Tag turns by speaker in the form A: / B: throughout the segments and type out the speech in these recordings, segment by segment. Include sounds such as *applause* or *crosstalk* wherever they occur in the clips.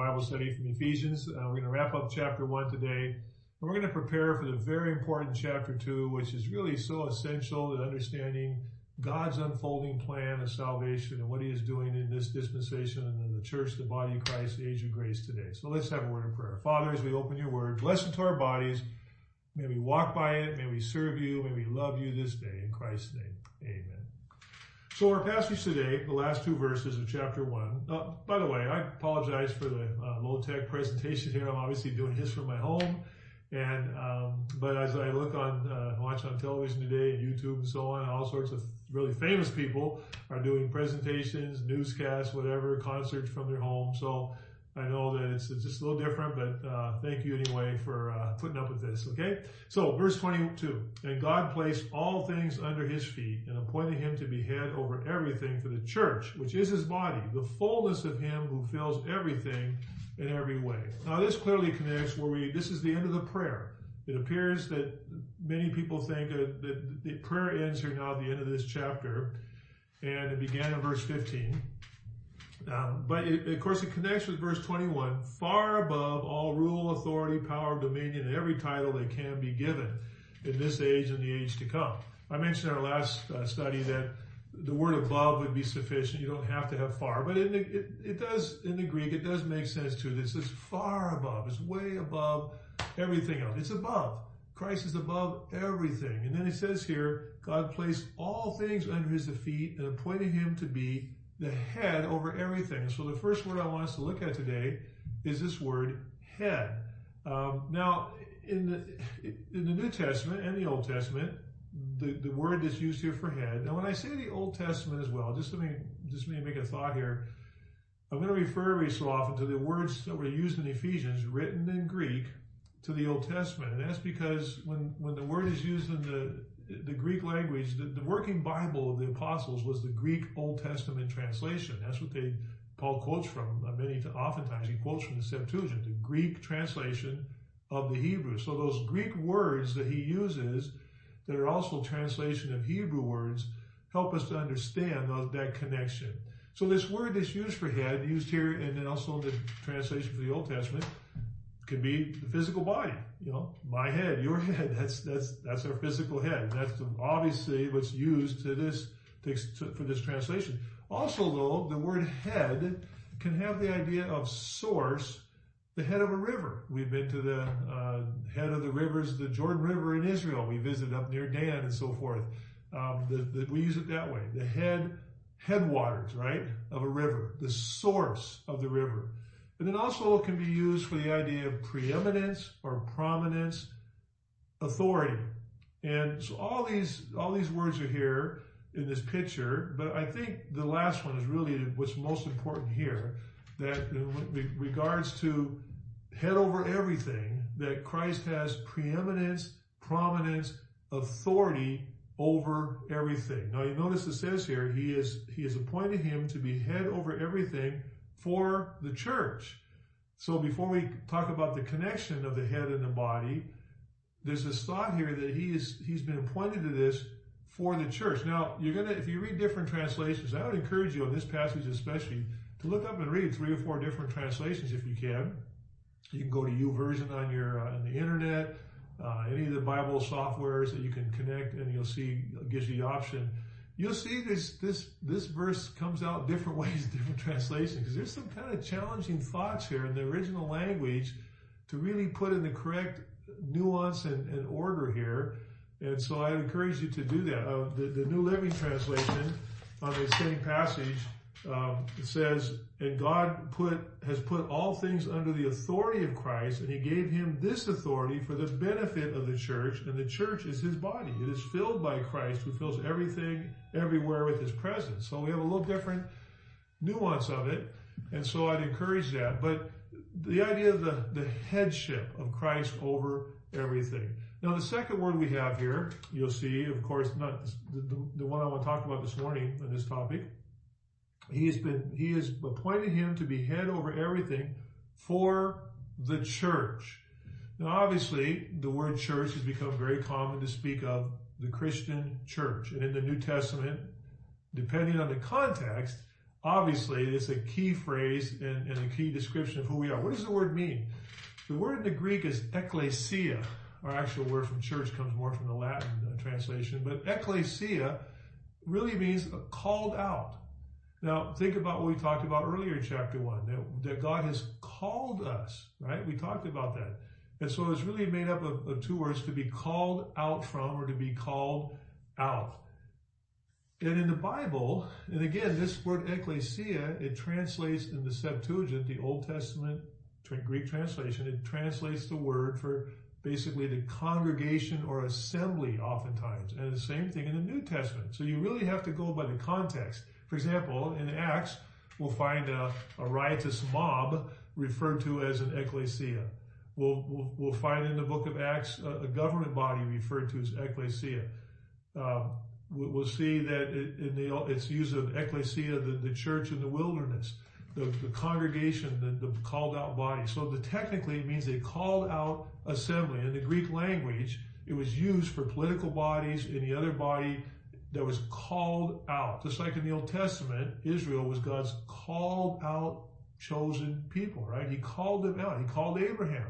A: Bible study from Ephesians. Uh, we're going to wrap up chapter 1 today. And we're going to prepare for the very important chapter 2, which is really so essential to understanding God's unfolding plan of salvation and what he is doing in this dispensation and in the church, the body of Christ, the age of grace today. So let's have a word of prayer. Father, as we open your word, bless it to our bodies. May we walk by it. May we serve you. May we love you this day. In Christ's name, amen. So our passage today, the last two verses of chapter one. Uh, by the way, I apologize for the uh, low-tech presentation here. I'm obviously doing this from my home, and um, but as I look on, uh, watch on television today and YouTube and so on, all sorts of really famous people are doing presentations, newscasts, whatever, concerts from their home. So I know that it's, just a little different, but uh, thank you anyway for uh, putting up with this, okay? So, verse 22, and God placed all things under his feet and appointed him to be head over everything for the church, which is his body, the fullness of him who fills everything in every way. Now, this clearly connects where we, this is the end of the prayer. It appears that many people think that the prayer ends here now at the end of this chapter, and it began in verse 15. Um, but it, of course, it connects with verse 21 far above all rule, authority, power, dominion, and every title that can be given in this age and the age to come. I mentioned in our last uh, study that the word above would be sufficient. You don't have to have far, but the, it, it does, in the Greek, it does make sense too. This is far above. It's way above everything else. It's above. Christ is above everything. And then it says here, God placed all things under his feet and appointed him to be the head over everything. So the first word I want us to look at today is this word head. Um, now, in the in the New Testament and the Old Testament, the, the word that's used here for head. Now, when I say the Old Testament as well, just let me just let me make a thought here. I'm going to refer every so often to the words that were used in Ephesians, written in Greek, to the Old Testament, and that's because when when the word is used in the the Greek language, the, the, working Bible of the apostles was the Greek Old Testament translation. That's what they Paul quotes from uh, many. Oftentimes he quotes from the Septuagint, the Greek translation of the Hebrew. So those Greek words that he uses, that are also translation of Hebrew words, help us to understand those, that connection. So this word that's used for head, used here and then also in the translation for the Old Testament, could be the physical body. You know, my head, your *laughs* head. That's that's that's our physical head. That's obviously what's used to this to, for this translation. Also, though, the word head can have the idea of source, the head of a river. We've been to the uh, head of the rivers, the Jordan River in Israel. We visited up near Dan and so forth. Um, the, the, we use it that way. The head, headwaters, right, of a river, the source of the river. And then also it can be used for the idea of preeminence or prominence, authority. And so all these, all these words are here in this picture, but I think the last one is really what's most important here, that in regards to head over everything, that Christ has preeminence, prominence, authority over everything. Now you notice it says here, he is, he has appointed him to be head over everything for the church. So before we talk about the connection of the head and the body, there's this thought here that he is he's been appointed to this for the church. Now you're gonna if you read different translations, I would encourage you on this passage especially to look up and read three or four different translations if you can. You can go to YouVersion on your uh, on the internet, uh, any of the Bible softwares that you can connect, and you'll see gives you the option you'll see this this this verse comes out different *laughs* ways, different translations, because there's some kind of challenging thoughts here in the original language to really put in the correct nuance and, and order here. And so I encourage you to do that. Uh, the, the New Living Translation on the same passage um, it says, and God put has put all things under the authority of Christ, and He gave Him this authority for the benefit of the church, and the church is His body. It is filled by Christ, who fills everything everywhere with His presence. So we have a little different nuance of it, and so I'd encourage that. But the idea of the, the headship of Christ over everything. Now, the second word we have here, you'll see, of course, not the, the, the one I want to talk about this morning on this topic he has been, he has appointed him to be head over everything for the church. Now, obviously, the word church has become very common to speak of the Christian church. And in the New Testament, depending on the context, obviously it's a key phrase and, and, a key description of who we are. What does the word mean? The word in the Greek is ekklesia. Our actual word from church comes more from the Latin uh, translation, but ekklesia really means called out. Now, think about what we talked about earlier in chapter one, that, that God has called us, right? We talked about that. And so it's really made up of, of two words to be called out from or to be called out. And in the Bible, and again, this word ecclesia, it translates in the Septuagint, the Old Testament Greek translation, it translates the word for basically the congregation or assembly oftentimes. And the same thing in the New Testament. So you really have to go by the context. For example, in Acts, we'll find a, a riotous mob referred to as an ecclesia. We'll, we'll, we'll, find in the book of Acts a, a government body referred to as ecclesia. Um, we'll see that in the, it's use of ecclesia, the, the church in the wilderness, the, the congregation, the, the called out body. So the technically it means a called out assembly. In the Greek language, it was used for political bodies, any other body that was called out. Just like in the Old Testament, Israel was God's called out chosen people, right? He called them out. He called Abraham,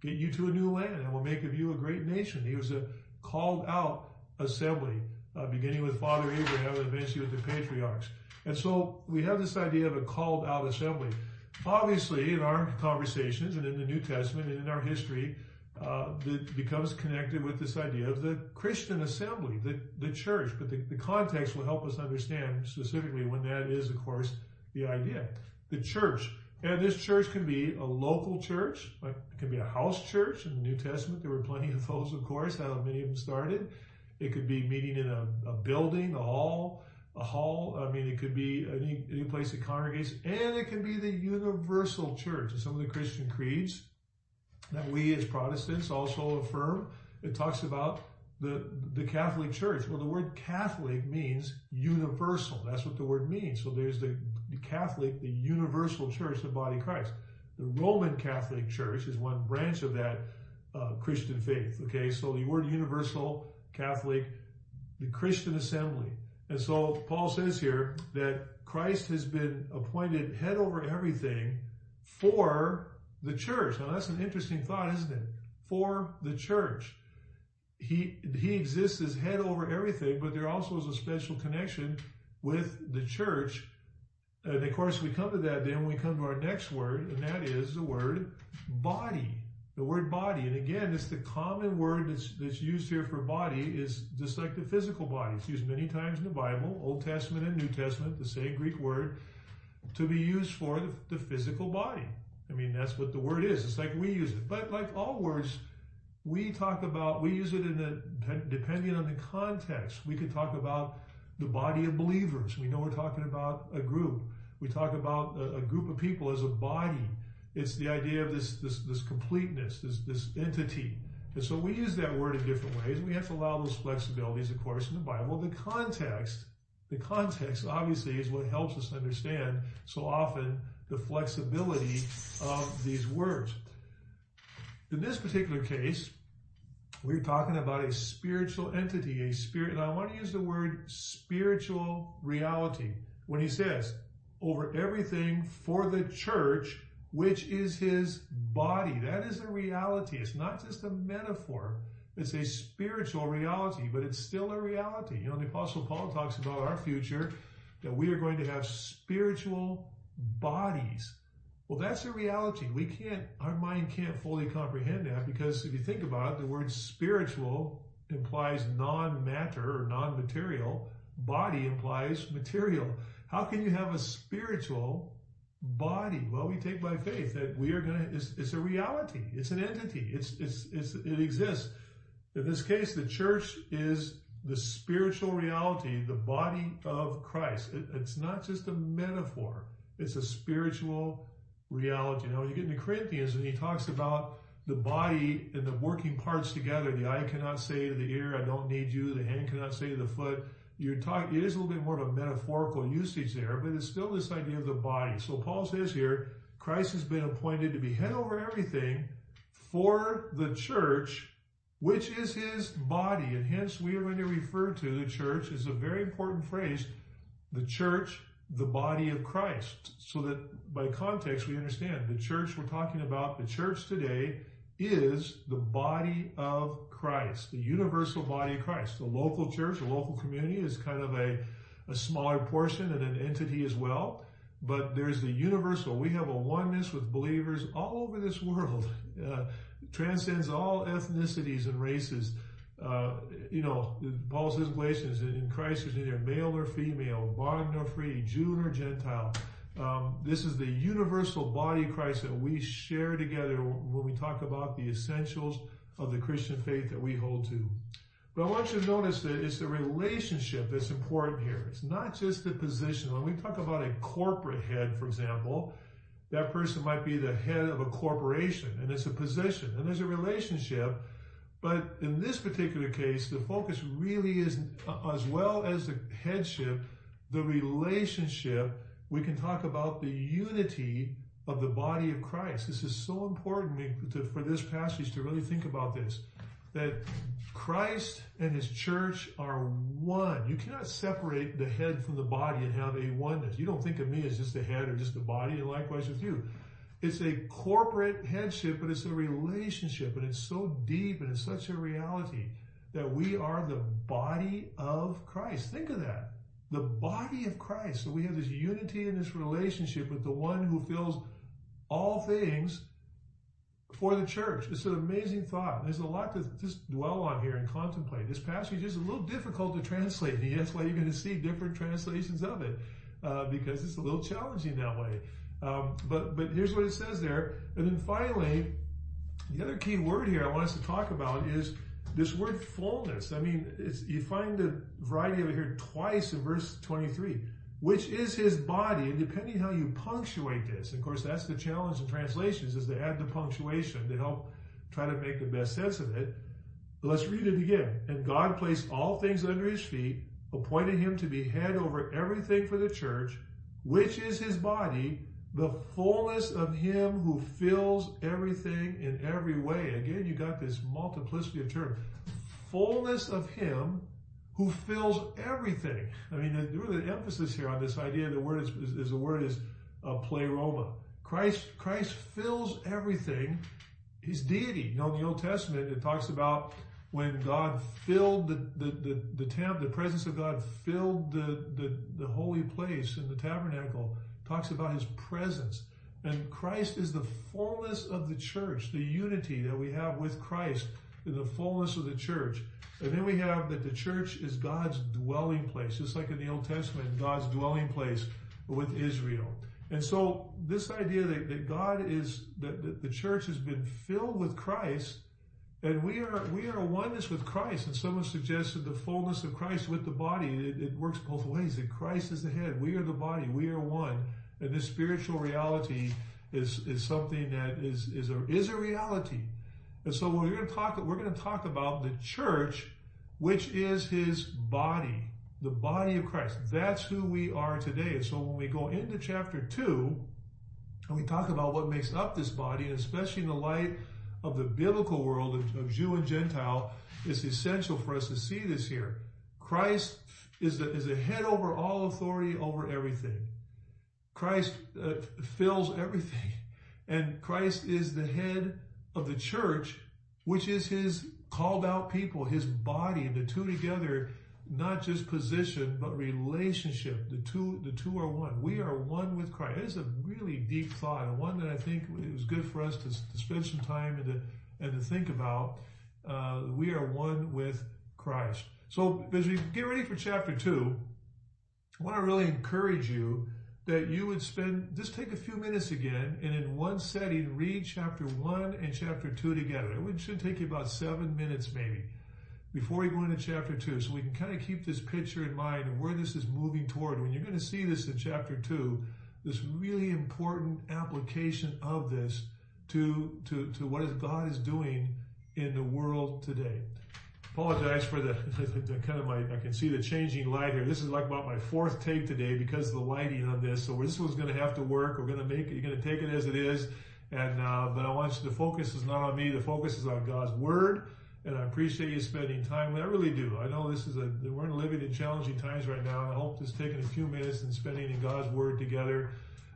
A: get you to a new land and we'll make of you a great nation. He was a called out assembly, uh, beginning with Father Abraham and eventually with the patriarchs. And so we have this idea of a called out assembly. Obviously, in our conversations and in the New Testament and in our history, Uh, that becomes connected with this idea of the Christian assembly, the, church. But the, context will help us understand specifically when that is, of course, the idea. The church. And this church can be a local church, it can be a house church. In the New Testament, there were plenty of those, of course, how many of them started. It could be meeting in a, a building, a hall, a hall. I mean, it could be any, any place that congregates, and it can be the universal church. And some of the Christian creeds that we as Protestants also affirm. It talks about the, the Catholic Church. Well, the word Catholic means universal. That's what the word means. So there's the, the Catholic, the universal church, the body of Christ. The Roman Catholic Church is one branch of that uh, Christian faith. Okay, so the word universal, Catholic, the Christian assembly. And so Paul says here that Christ has been appointed head over everything for the church. Now that's an interesting thought, isn't it? For the church. He, he exists as head over everything, but there also is a special connection with the church. And of course, we come to that then when we come to our next word, and that is the word body. The word body. And again, it's the common word that's, that's used here for body is just like the physical body. It's used many times in the Bible, Old Testament and New Testament, the same Greek word, to be used for the, the physical body. I mean, that's what the word is. It's like we use it. But like all words, we talk about, we use it in the, depending on the context. We could talk about the body of believers. We know we're talking about a group. We talk about a, a group of people as a body. It's the idea of this, this, this completeness, this, this entity. And so we use that word in different ways. We have to allow those flexibilities, of course, in the Bible. The context, the context obviously is what helps us understand so often the flexibility of these words. In this particular case, we're talking about a spiritual entity, a spirit. And I want to use the word spiritual reality when he says, over everything for the church, which is his body. That is a reality. It's not just a metaphor. It's a spiritual reality, but it's still a reality. You know, the apostle Paul talks about our future, that we are going to have spiritual bodies. Well, that's a reality. We can't, our mind can't fully comprehend that because if you think about it, the word spiritual implies non-matter or non-material. Body implies material. How can you have a spiritual body? Well, we take by faith that we are going to, it's, it's, a reality. It's an entity. It's, it's, it's, it exists. In this case, the church is the spiritual reality, the body of Christ. It, it's not just a metaphor. It's a spiritual reality. Now, when you get into Corinthians and he talks about the body and the working parts together, the eye cannot say to the ear, I don't need you. The hand cannot say to the foot, you're talking, it is a little bit more of a metaphorical usage there, but it's still this idea of the body. So Paul says here, Christ has been appointed to be head over everything for the church, which is his body. And hence we are going to refer to the church as a very important phrase, the church the body of Christ. So that by context, we understand the church we're talking about, the church today is the body of Christ, the universal body of Christ. The local church, the local community is kind of a, a smaller portion and an entity as well. But there's the universal. We have a oneness with believers all over this world. *laughs* Uh, transcends all ethnicities and races. Uh, you know, Paul says in Galatians, in Christ there's neither male nor female, bond nor free, Jew nor Gentile. Um, this is the universal body of Christ that we share together when we talk about the essentials of the Christian faith that we hold to. But I want you to notice that it's the relationship that's important here. It's not just the position. When we talk about a corporate head, for example, that person might be the head of a corporation and it's a position and there's a relationship. But in this particular case, the focus really is, uh, as well as the headship, the relationship. We can talk about the unity of the body of Christ. This is so important to, for this passage to really think about this. That Christ and his church are one. You cannot separate the head from the body and have a oneness. You don't think of me as just the head or just the body, and likewise with you. It's a corporate headship, but it's a relationship, and it's so deep and it's such a reality that we are the body of Christ. Think of that. The body of Christ. So we have this unity in this relationship with the one who fills all things for the church. It's an amazing thought. There's a lot to just dwell on here and contemplate. This passage is a little difficult to translate, and that's why you're going to see different translations of it, uh, because it's a little challenging that way. Um, but but here's what it says there, and then finally, the other key word here I want us to talk about is this word fullness. I mean, you find the variety of it here twice in verse 23 which is his body. And depending how you punctuate this, of course that's the challenge in translations is to add the punctuation to help try to make the best sense of it. But let's read it again. And God placed all things under his feet, appointed him to be head over everything for the church, which is his body, the fullness of him who fills everything in every way. Again, you got this multiplicity of terms. Fullness of him who fills everything. I mean, the, really the emphasis here on this idea, the word is, is, is the word is uh, pleroma. Christ, Christ fills everything. His deity. You know, in the Old Testament, it talks about when God filled the, the, the, the the presence of God filled the, the, the holy place in the tabernacle, talks about his presence. And Christ is the fullness of the church, the unity that we have with Christ in the fullness of the church. And then we have that the church is God's dwelling place, just like in the Old Testament, God's dwelling place with Israel. And so this idea that, that God is, that, that the church has been filled with Christ, and we are, we are oneness with Christ. And someone suggested the fullness of Christ with the body. It, it works both ways, that Christ is the head. We are the body. We are one. And this spiritual reality is, is something that is, is a, is a reality. And so we're going to talk, we're going to talk about the church, which is his body, the body of Christ. That's who we are today. And so when we go into chapter two, and we talk about what makes up this body, and especially in the light of the biblical world of, of Jew and Gentile, it's essential for us to see this here. Christ is the, is the head over all authority over everything. Christ uh, fills everything. And Christ is the head of the church, which is his called out people, his body, and the two together, not just position, but relationship. The two, the two are one. We are one with Christ. It is a really deep thought, and one that I think it was good for us to, to spend some time and to, and to think about. Uh, we are one with Christ. So as we get ready for chapter two, I want to really encourage you that you would spend, just take a few minutes again and in one setting read chapter one and chapter two together. It should take you about seven minutes maybe before we go into chapter two so we can kind of keep this picture in mind of where this is moving toward. When you're going to see this in chapter two, this really important application of this to, to, to what God is doing in the world today apologize for *laughs* the, the, kind of my, I can see the changing light here. This is like about my fourth take today because of the lighting on this. So this one's going to have to work. We're going to make it, you're going to take it as it is. And, uh, but I want you to focus is not on me. The focus is on God's word. and I appreciate you spending time. I really do. I know this is a we're living in challenging times right now, and I hope just taking a few minutes and spending in God's Word together.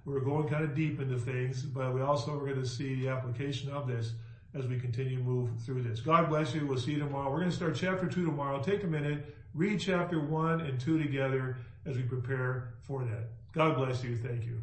A: We're going kind of deep into things, but we also are going to see the application of this as we continue to move through this. God bless you. We'll see you tomorrow. We're going to start chapter two tomorrow. Take a minute, read chapter one and two together as we prepare for that. God bless you. Thank you.